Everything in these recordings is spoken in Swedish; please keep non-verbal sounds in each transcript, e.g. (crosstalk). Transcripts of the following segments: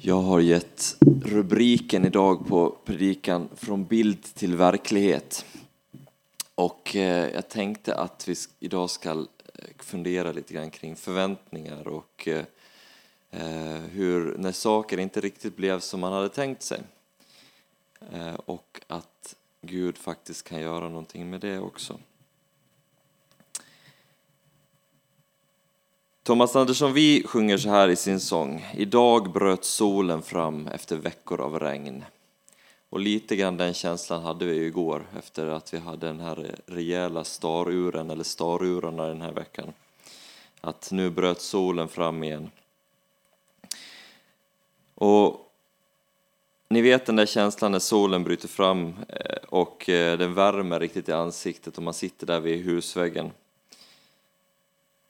Jag har gett rubriken idag på predikan Från bild till verklighet. Och eh, jag tänkte att vi idag ska eh, fundera lite grann kring förväntningar och eh, hur, när saker inte riktigt blev som man hade tänkt sig. Och att Gud faktiskt kan göra någonting med det också. Thomas Andersson Vi sjunger så här i sin sång. Idag bröt solen fram efter veckor av regn. Och lite grann den känslan hade vi igår efter att vi hade den här rejäla staruren, eller starurarna den här veckan. Att nu bröt solen fram igen. Och ni vet den där känslan när solen bryter fram eh, och eh, den värmer riktigt i ansiktet och man sitter där vid husväggen.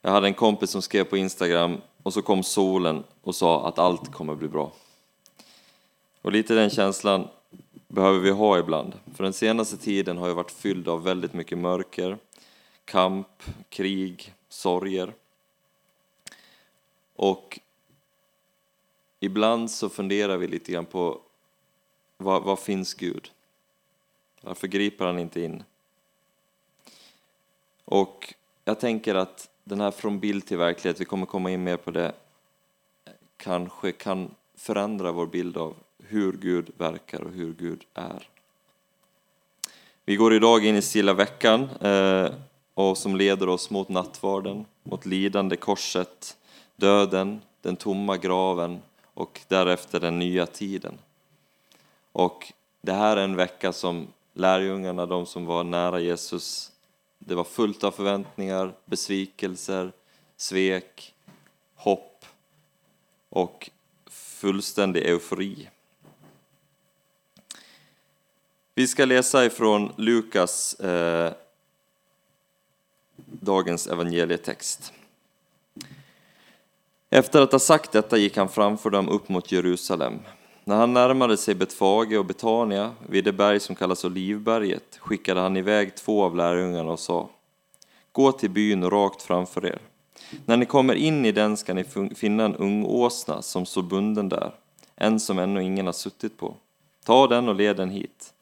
Jag hade en kompis som skrev på Instagram och så kom solen och sa att allt kommer bli bra. Och lite den känslan behöver vi ha ibland. För den senaste tiden har ju varit fylld av väldigt mycket mörker, kamp, krig, sorger. Och ibland så funderar vi lite grann på var, var finns Gud? Varför griper han inte in? Och jag tänker att den här från bild till verklighet, vi kommer komma in mer på det, kanske kan förändra vår bild av hur Gud verkar och hur Gud är. Vi går idag in i stilla veckan eh, och som leder oss mot nattvarden, mot lidande, korset, döden, den tomma graven och därefter den nya tiden. Och det här är en vecka som lärjungarna, de som var nära Jesus, det var fullt av förväntningar, besvikelser, svek, hopp och fullständig eufori. Vi ska läsa ifrån Lukas, eh, dagens evangelietext. Efter att ha sagt detta gick han framför dem upp mot Jerusalem. När han närmade sig Betfage och Betania vid det berg som kallas Olivberget skickade han iväg två av lärjungarna och sa Gå till byn rakt framför er. När ni kommer in i den ska ni finna en ung åsna som står bunden där, en som ännu ingen har suttit på. Ta den och led den hit.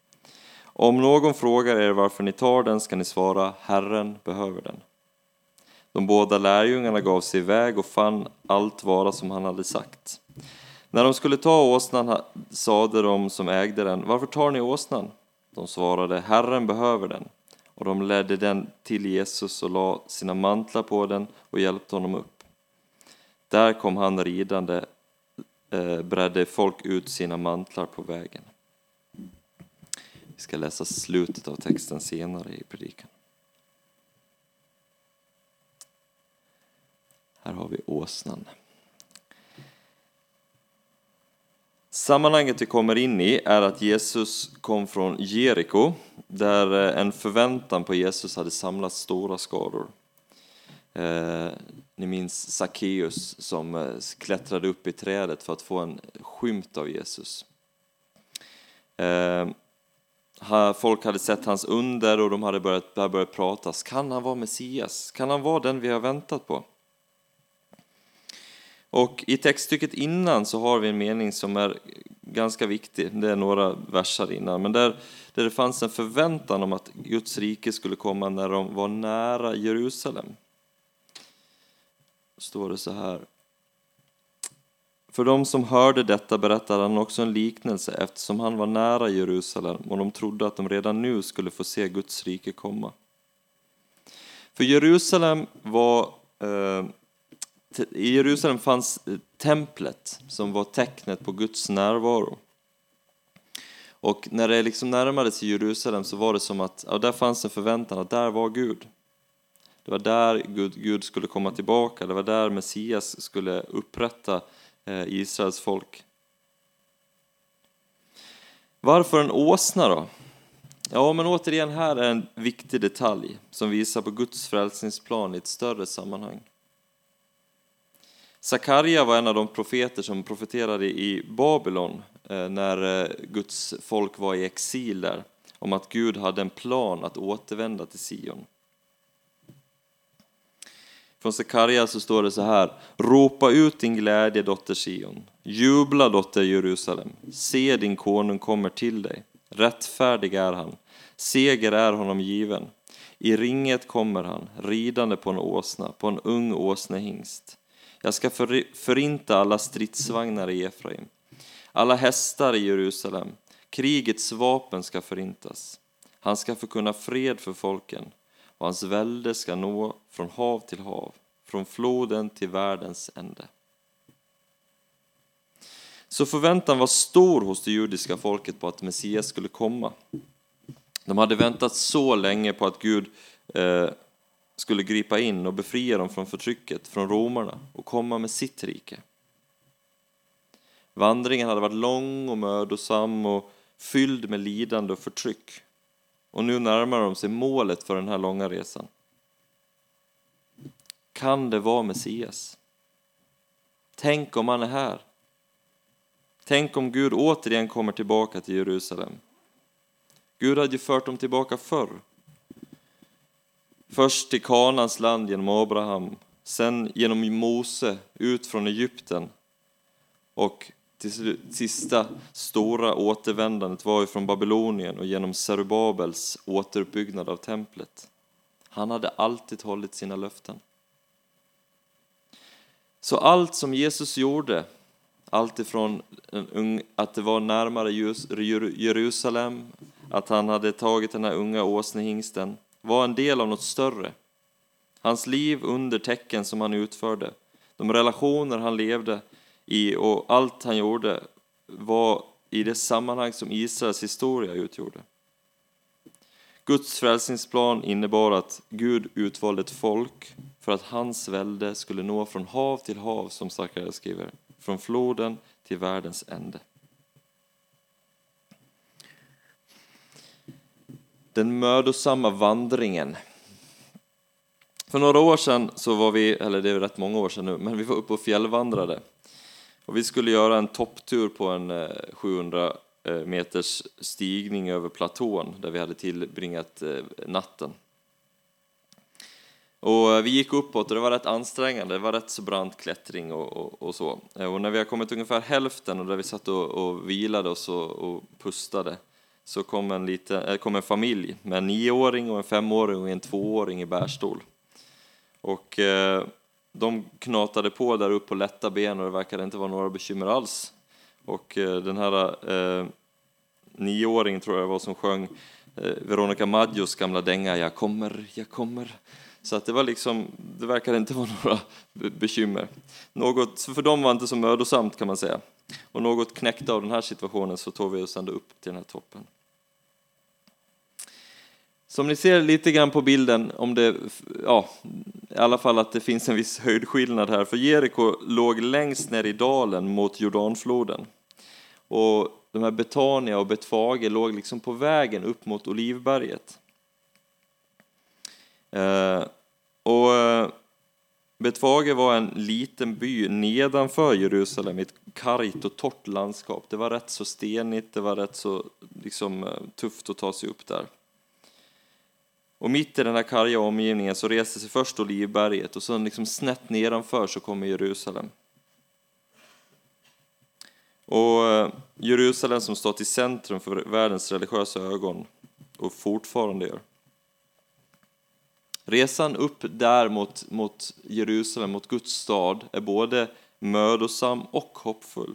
Om någon frågar er varför ni tar den ska ni svara Herren behöver den. De båda lärjungarna gav sig iväg och fann allt vara som han hade sagt. När de skulle ta åsnan sade de som ägde den, varför tar ni åsnan? De svarade, Herren behöver den. Och de ledde den till Jesus och la sina mantlar på den och hjälpte honom upp. Där kom han ridande, eh, bredde folk ut sina mantlar på vägen. Vi ska läsa slutet av texten senare i predikan. Här har vi åsnan. Sammanhanget vi kommer in i är att Jesus kom från Jeriko där eh, en förväntan på Jesus hade samlat stora skador. Eh, ni minns Sackeus som eh, klättrade upp i trädet för att få en skymt av Jesus. Eh, folk hade sett hans under och de hade börjat, börjat prata. Kan han vara Messias? Kan han vara den vi har väntat på? Och i textstycket innan så har vi en mening som är ganska viktig. Det är några versar innan, men där, där det fanns en förväntan om att Guds rike skulle komma när de var nära Jerusalem. Står det så här. För de som hörde detta berättade han också en liknelse eftersom han var nära Jerusalem och de trodde att de redan nu skulle få se Guds rike komma. För Jerusalem var eh, i Jerusalem fanns eh, templet som var tecknet på Guds närvaro. Och när det liksom närmade sig Jerusalem så var det som att ja, där fanns en förväntan att där var Gud. Det var där Gud, Gud skulle komma tillbaka, det var där Messias skulle upprätta eh, Israels folk. Varför en åsna då? Ja, men återigen här är en viktig detalj som visar på Guds frälsningsplan i ett större sammanhang. Sakarja var en av de profeter som profeterade i Babylon eh, när eh, Guds folk var i exil där, om att Gud hade en plan att återvända till Sion. Från Sakaria så står det så här. Ropa ut din glädje, dotter Sion. Jubla, dotter Jerusalem. Se, din konung kommer till dig. Rättfärdig är han. Seger är honom given. I ringet kommer han, ridande på en åsna, på en ung åsnehingst. Jag ska förinta alla stridsvagnar i Efraim, alla hästar i Jerusalem. Krigets vapen ska förintas. Han ska förkunna fred för folken och hans välde ska nå från hav till hav, från floden till världens ände. Så förväntan var stor hos det judiska folket på att Messias skulle komma. De hade väntat så länge på att Gud eh, skulle gripa in och befria dem från förtrycket från romarna och komma med sitt rike. Vandringen hade varit lång och mödosam och fylld med lidande och förtryck. Och nu närmar de sig målet för den här långa resan. Kan det vara Messias? Tänk om han är här? Tänk om Gud återigen kommer tillbaka till Jerusalem? Gud hade ju fört dem tillbaka förr. Först till Kanans land genom Abraham, sen genom Mose ut från Egypten och till sista stora återvändandet var ju från Babylonien och genom Zerubabels återuppbyggnad av templet. Han hade alltid hållit sina löften. Så allt som Jesus gjorde, alltifrån att det var närmare Jerusalem, att han hade tagit den här unga åsnehingsten, var en del av något större. Hans liv under tecken som han utförde, de relationer han levde i och allt han gjorde var i det sammanhang som Israels historia utgjorde. Guds frälsningsplan innebar att Gud utvalde ett folk för att hans välde skulle nå från hav till hav, som Sakarja skriver, från floden till världens ände. Den mödosamma vandringen. För några år sedan så var vi, eller det är rätt många år sedan nu, men vi var uppe och fjällvandrade och vi skulle göra en topptur på en eh, 700 eh, meters stigning över platån där vi hade tillbringat eh, natten. Och vi gick uppåt och det var rätt ansträngande, det var rätt så brant klättring och, och, och så. Och när vi har kommit ungefär hälften och där vi satt och, och vilade oss och, och pustade så kom en, liten, eh, kom en familj med en nioåring och en femåring och en tvååring i bärstol. Och eh, de knatade på där uppe på lätta ben och det verkade inte vara några bekymmer alls. Och eh, den här eh, nioåringen tror jag var som sjöng eh, Veronica Maggios gamla dänga Jag kommer, jag kommer. Så att det var liksom, det verkade inte (laughs) vara några bekymmer. Något, för dem var inte så mödosamt kan man säga. Och något knäckta av den här situationen så tog vi oss ändå upp till den här toppen. Som ni ser lite grann på bilden, om det, ja, i alla fall att det finns en viss höjdskillnad här, för Jeriko låg längst ner i dalen mot Jordanfloden. Och de här Betania och Betfage låg liksom på vägen upp mot Olivberget. Eh, och eh, Betfage var en liten by nedanför Jerusalem i ett kargt och torrt landskap. Det var rätt så stenigt, det var rätt så liksom, eh, tufft att ta sig upp där. Och mitt i den här karga omgivningen så reser sig först Olivberget och sen liksom snett nedanför så kommer Jerusalem. Och eh, Jerusalem som stått i centrum för världens religiösa ögon och fortfarande gör. Resan upp där mot, mot Jerusalem, mot Guds stad, är både mödosam och hoppfull.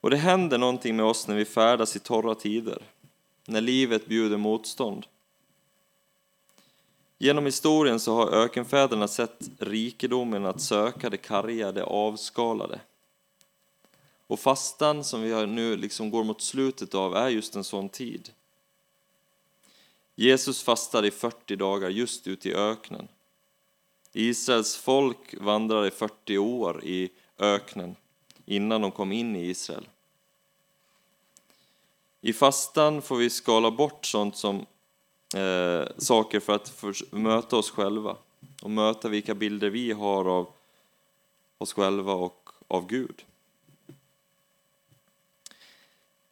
Och det händer någonting med oss när vi färdas i torra tider när livet bjuder motstånd. Genom historien så har ökenfäderna sett rikedomen att söka det karga, det avskalade. Och fastan som vi nu liksom går mot slutet av är just en sån tid. Jesus fastade i 40 dagar just ute i öknen. Israels folk vandrade i 40 år i öknen innan de kom in i Israel. I fastan får vi skala bort sånt som eh, saker för att för, möta oss själva och möta vilka bilder vi har av oss själva och av Gud.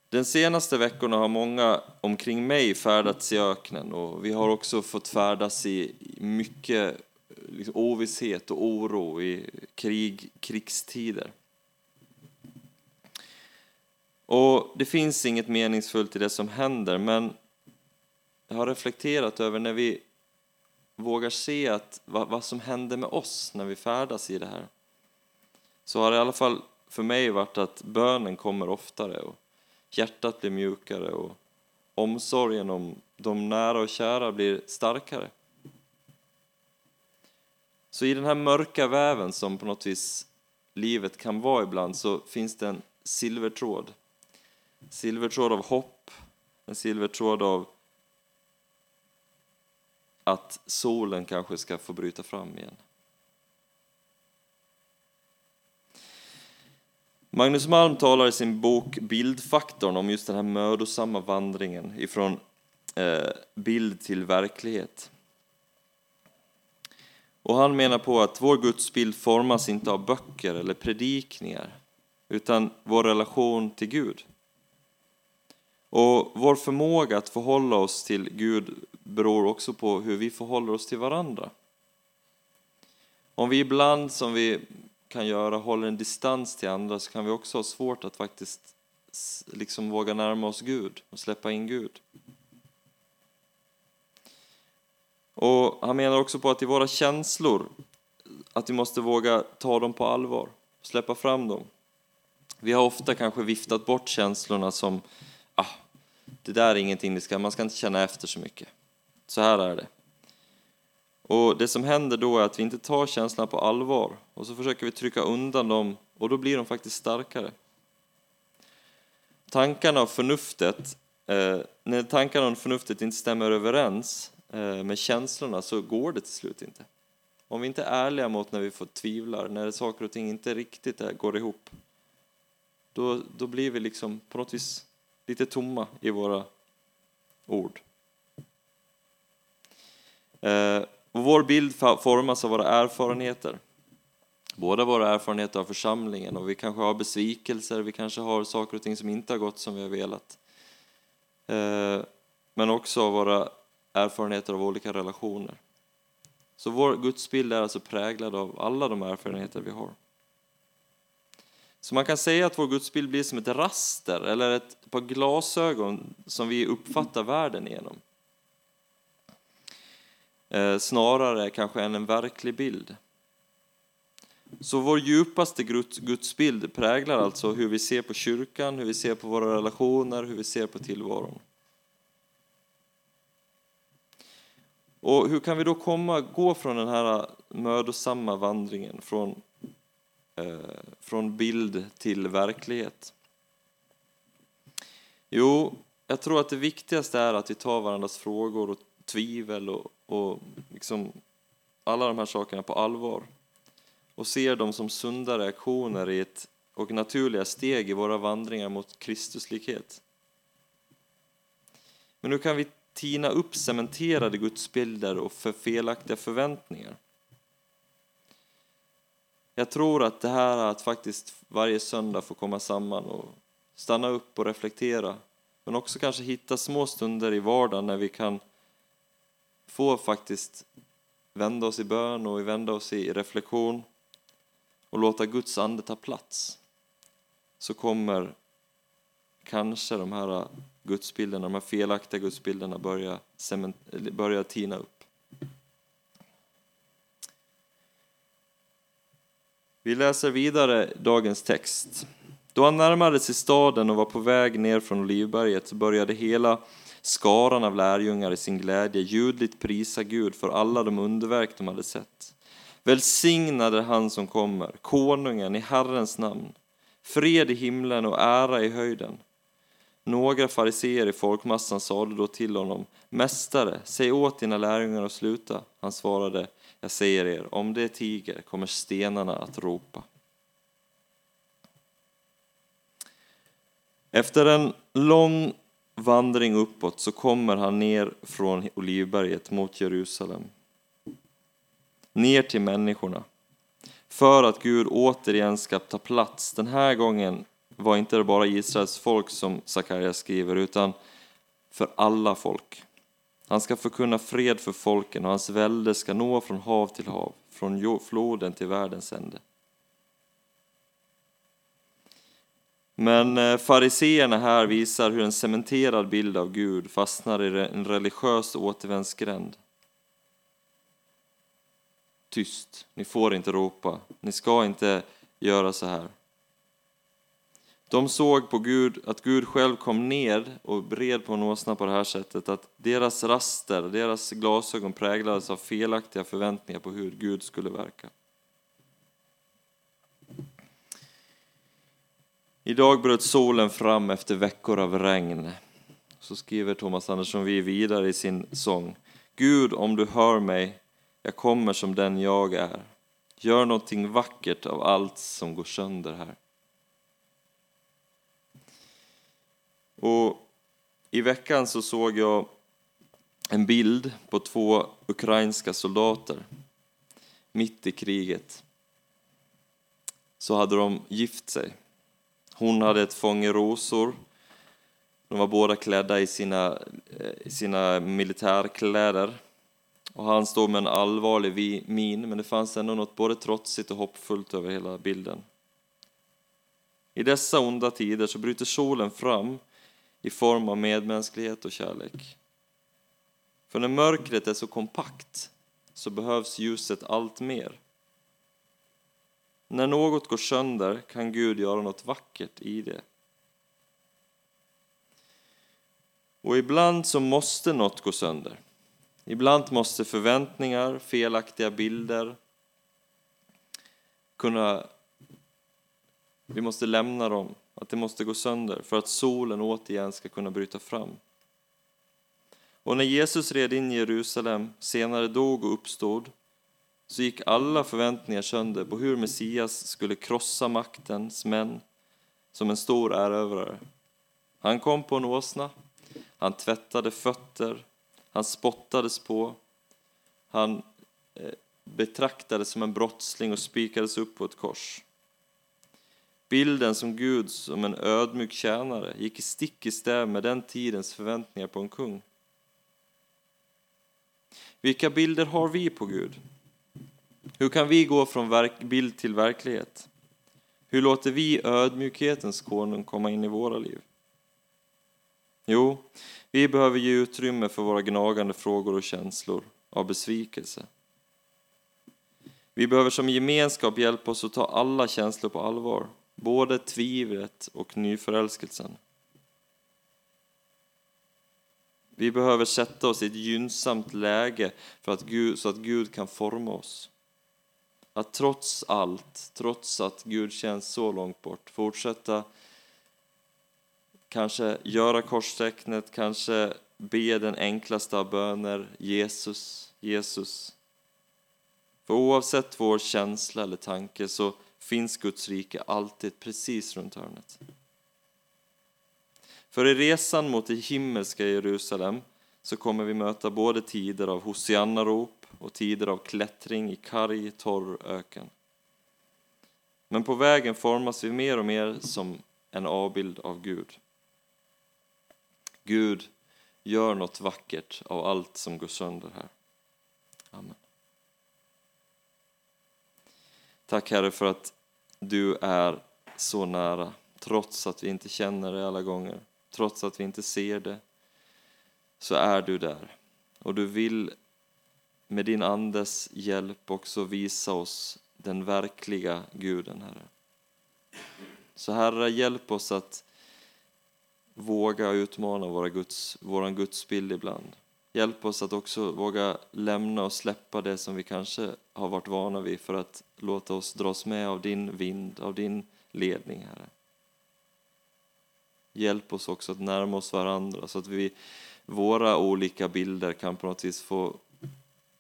Den senaste veckorna har många omkring mig färdats i öknen och vi har också fått färdas i mycket liksom, ovisshet och oro i krig, krigstider. Och det finns inget meningsfullt i det som händer, men jag har reflekterat över när vi vågar se att vad, vad som händer med oss när vi färdas i det här. Så har det i alla fall för mig varit att bönen kommer oftare och hjärtat blir mjukare och omsorgen om de nära och kära blir starkare. Så i den här mörka väven som på något vis livet kan vara ibland så finns det en silvertråd. Silvertråd av hopp, en silvertråd av att solen kanske ska få bryta fram igen. Magnus Malm talar i sin bok Bildfaktorn om just den här mödosamma vandringen ifrån eh, bild till verklighet. Och han menar på att vår gudsbild formas inte av böcker eller predikningar utan vår relation till Gud. Och vår förmåga att förhålla oss till Gud beror också på hur vi förhåller oss till varandra. Om vi ibland, som vi kan göra, håller en distans till andra så kan vi också ha svårt att faktiskt liksom våga närma oss Gud och släppa in Gud. Och Han menar också på att i våra känslor, att vi måste våga ta dem på allvar, släppa fram dem. Vi har ofta kanske viftat bort känslorna som det där är ingenting, ska, man ska inte känna efter så mycket. Så här är det. Och Det som händer då är att vi inte tar känslorna på allvar och så försöker vi trycka undan dem och då blir de faktiskt starkare. Tankarna och förnuftet, eh, när tankarna och förnuftet inte stämmer överens eh, med känslorna så går det till slut inte. Om vi inte är ärliga mot när vi får tvivlar, när saker och ting inte riktigt eh, går ihop, då, då blir vi liksom på något vis lite tomma i våra ord. Eh, och vår bild formas av våra erfarenheter. Båda våra erfarenheter av församlingen och vi kanske har besvikelser, vi kanske har saker och ting som inte har gått som vi har velat. Eh, men också av våra erfarenheter av olika relationer. Så vår gudsbild är alltså präglad av alla de erfarenheter vi har. Så man kan säga att vår gudsbild blir som ett raster eller ett par glasögon som vi uppfattar världen genom. Eh, snarare kanske än en verklig bild. Så vår djupaste gudsbild präglar alltså hur vi ser på kyrkan, hur vi ser på våra relationer, hur vi ser på tillvaron. Och hur kan vi då komma, gå från den här mödosamma vandringen från, Eh, från bild till verklighet? Jo, jag tror att det viktigaste är att vi tar varandras frågor och tvivel och, och liksom alla de här sakerna på allvar och ser dem som sunda reaktioner i ett, och naturliga steg i våra vandringar mot Kristuslikhet. Men hur kan vi tina upp cementerade gudsbilder och för felaktiga förväntningar? Jag tror att det här att faktiskt varje söndag få komma samman och stanna upp och reflektera men också kanske hitta små stunder i vardagen när vi kan få faktiskt vända oss i bön och vända oss i reflektion och låta Guds ande ta plats så kommer kanske de här gudsbilderna, de här felaktiga gudsbilderna börja, börja tina upp. Vi läser vidare dagens text. Då han närmade sig staden och var på väg ner från Olivberget började hela skaran av lärjungar i sin glädje ljudligt prisa Gud för alla de underverk de hade sett. Välsignade han som kommer, konungen i Herrens namn. Fred i himlen och ära i höjden. Några fariseer i folkmassan sade då till honom, Mästare, säg åt dina lärjungar att sluta. Han svarade, jag säger er, om det tiger kommer stenarna att ropa. Efter en lång vandring uppåt så kommer han ner från Olivberget mot Jerusalem. Ner till människorna. För att Gud återigen ska ta plats, den här gången var inte bara Israels folk som Sakarja skriver, utan för alla folk. Han ska förkunna fred för folken och hans välde ska nå från hav till hav, från floden till världens ände. Men eh, fariseerna här visar hur en cementerad bild av Gud fastnar i en religiös återvändsgränd. Tyst, ni får inte ropa, ni ska inte göra så här. De såg på Gud, att Gud själv kom ner och bred på en åsna på det här sättet, att deras raster, deras glasögon präglades av felaktiga förväntningar på hur Gud skulle verka. Idag bröt solen fram efter veckor av regn. Så skriver Thomas Andersson Vi vidare i sin sång. Gud, om du hör mig, jag kommer som den jag är. Gör någonting vackert av allt som går sönder här. Och I veckan så såg jag en bild på två ukrainska soldater mitt i kriget. Så hade de gift sig. Hon hade ett fånge rosor. De var båda klädda i sina, eh, sina militärkläder. Och han stod med en allvarlig min, men det fanns ändå något både trotsigt och hoppfullt över hela bilden. I dessa onda tider så bryter solen fram i form av medmänsklighet och kärlek. För när mörkret är så kompakt så behövs ljuset allt mer. När något går sönder kan Gud göra något vackert i det. Och ibland så måste något gå sönder. Ibland måste förväntningar, felaktiga bilder kunna... Vi måste lämna dem, att det måste gå sönder för att solen återigen ska kunna bryta fram. Och när Jesus red in i Jerusalem, senare dog och uppstod, så gick alla förväntningar sönder på hur Messias skulle krossa maktens män som en stor erövrare. Han kom på en åsna, han tvättade fötter, han spottades på, han eh, betraktades som en brottsling och spikades upp på ett kors. Bilden som Gud som en ödmjuk tjänare gick i stick i stäv med den tidens förväntningar på en kung. Vilka bilder har vi på Gud? Hur kan vi gå från bild till verklighet? Hur låter vi ödmjukhetens konung komma in i våra liv? Jo, vi behöver ge utrymme för våra gnagande frågor och känslor av besvikelse. Vi behöver som gemenskap hjälpa oss att ta alla känslor på allvar, både tvivlet och nyförälskelsen. Vi behöver sätta oss i ett gynnsamt läge för att Gud, så att Gud kan forma oss. Att trots allt, trots att Gud känns så långt bort, fortsätta kanske göra korstecknet, kanske be den enklaste av böner, Jesus, Jesus. För oavsett vår känsla eller tanke så finns Guds rike alltid precis runt hörnet. För i resan mot det himmelska Jerusalem så kommer vi möta både tider av hosiannarop och tider av klättring i karg, torr öken. Men på vägen formas vi mer och mer som en avbild av Gud. Gud, gör något vackert av allt som går sönder här. Amen. Tack Herre för att du är så nära, trots att vi inte känner det alla gånger, trots att vi inte ser det, så är du där. Och du vill med din Andes hjälp också visa oss den verkliga Guden, Herre. Så Herre, hjälp oss att våga utmana våra Guds, våran gudsbild ibland. Hjälp oss att också våga lämna och släppa det som vi kanske har varit vana vid för att låta oss dras med av din vind, av din ledning, Herre. Hjälp oss också att närma oss varandra så att vi, våra olika bilder kan på något vis få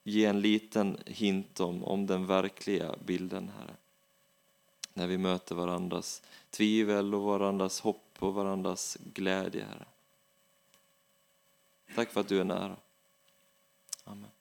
ge en liten hint om, om den verkliga bilden, Herre. När vi möter varandras tvivel och varandras hopp och varandras glädje, Herre. Tack för att du är nära. Amen.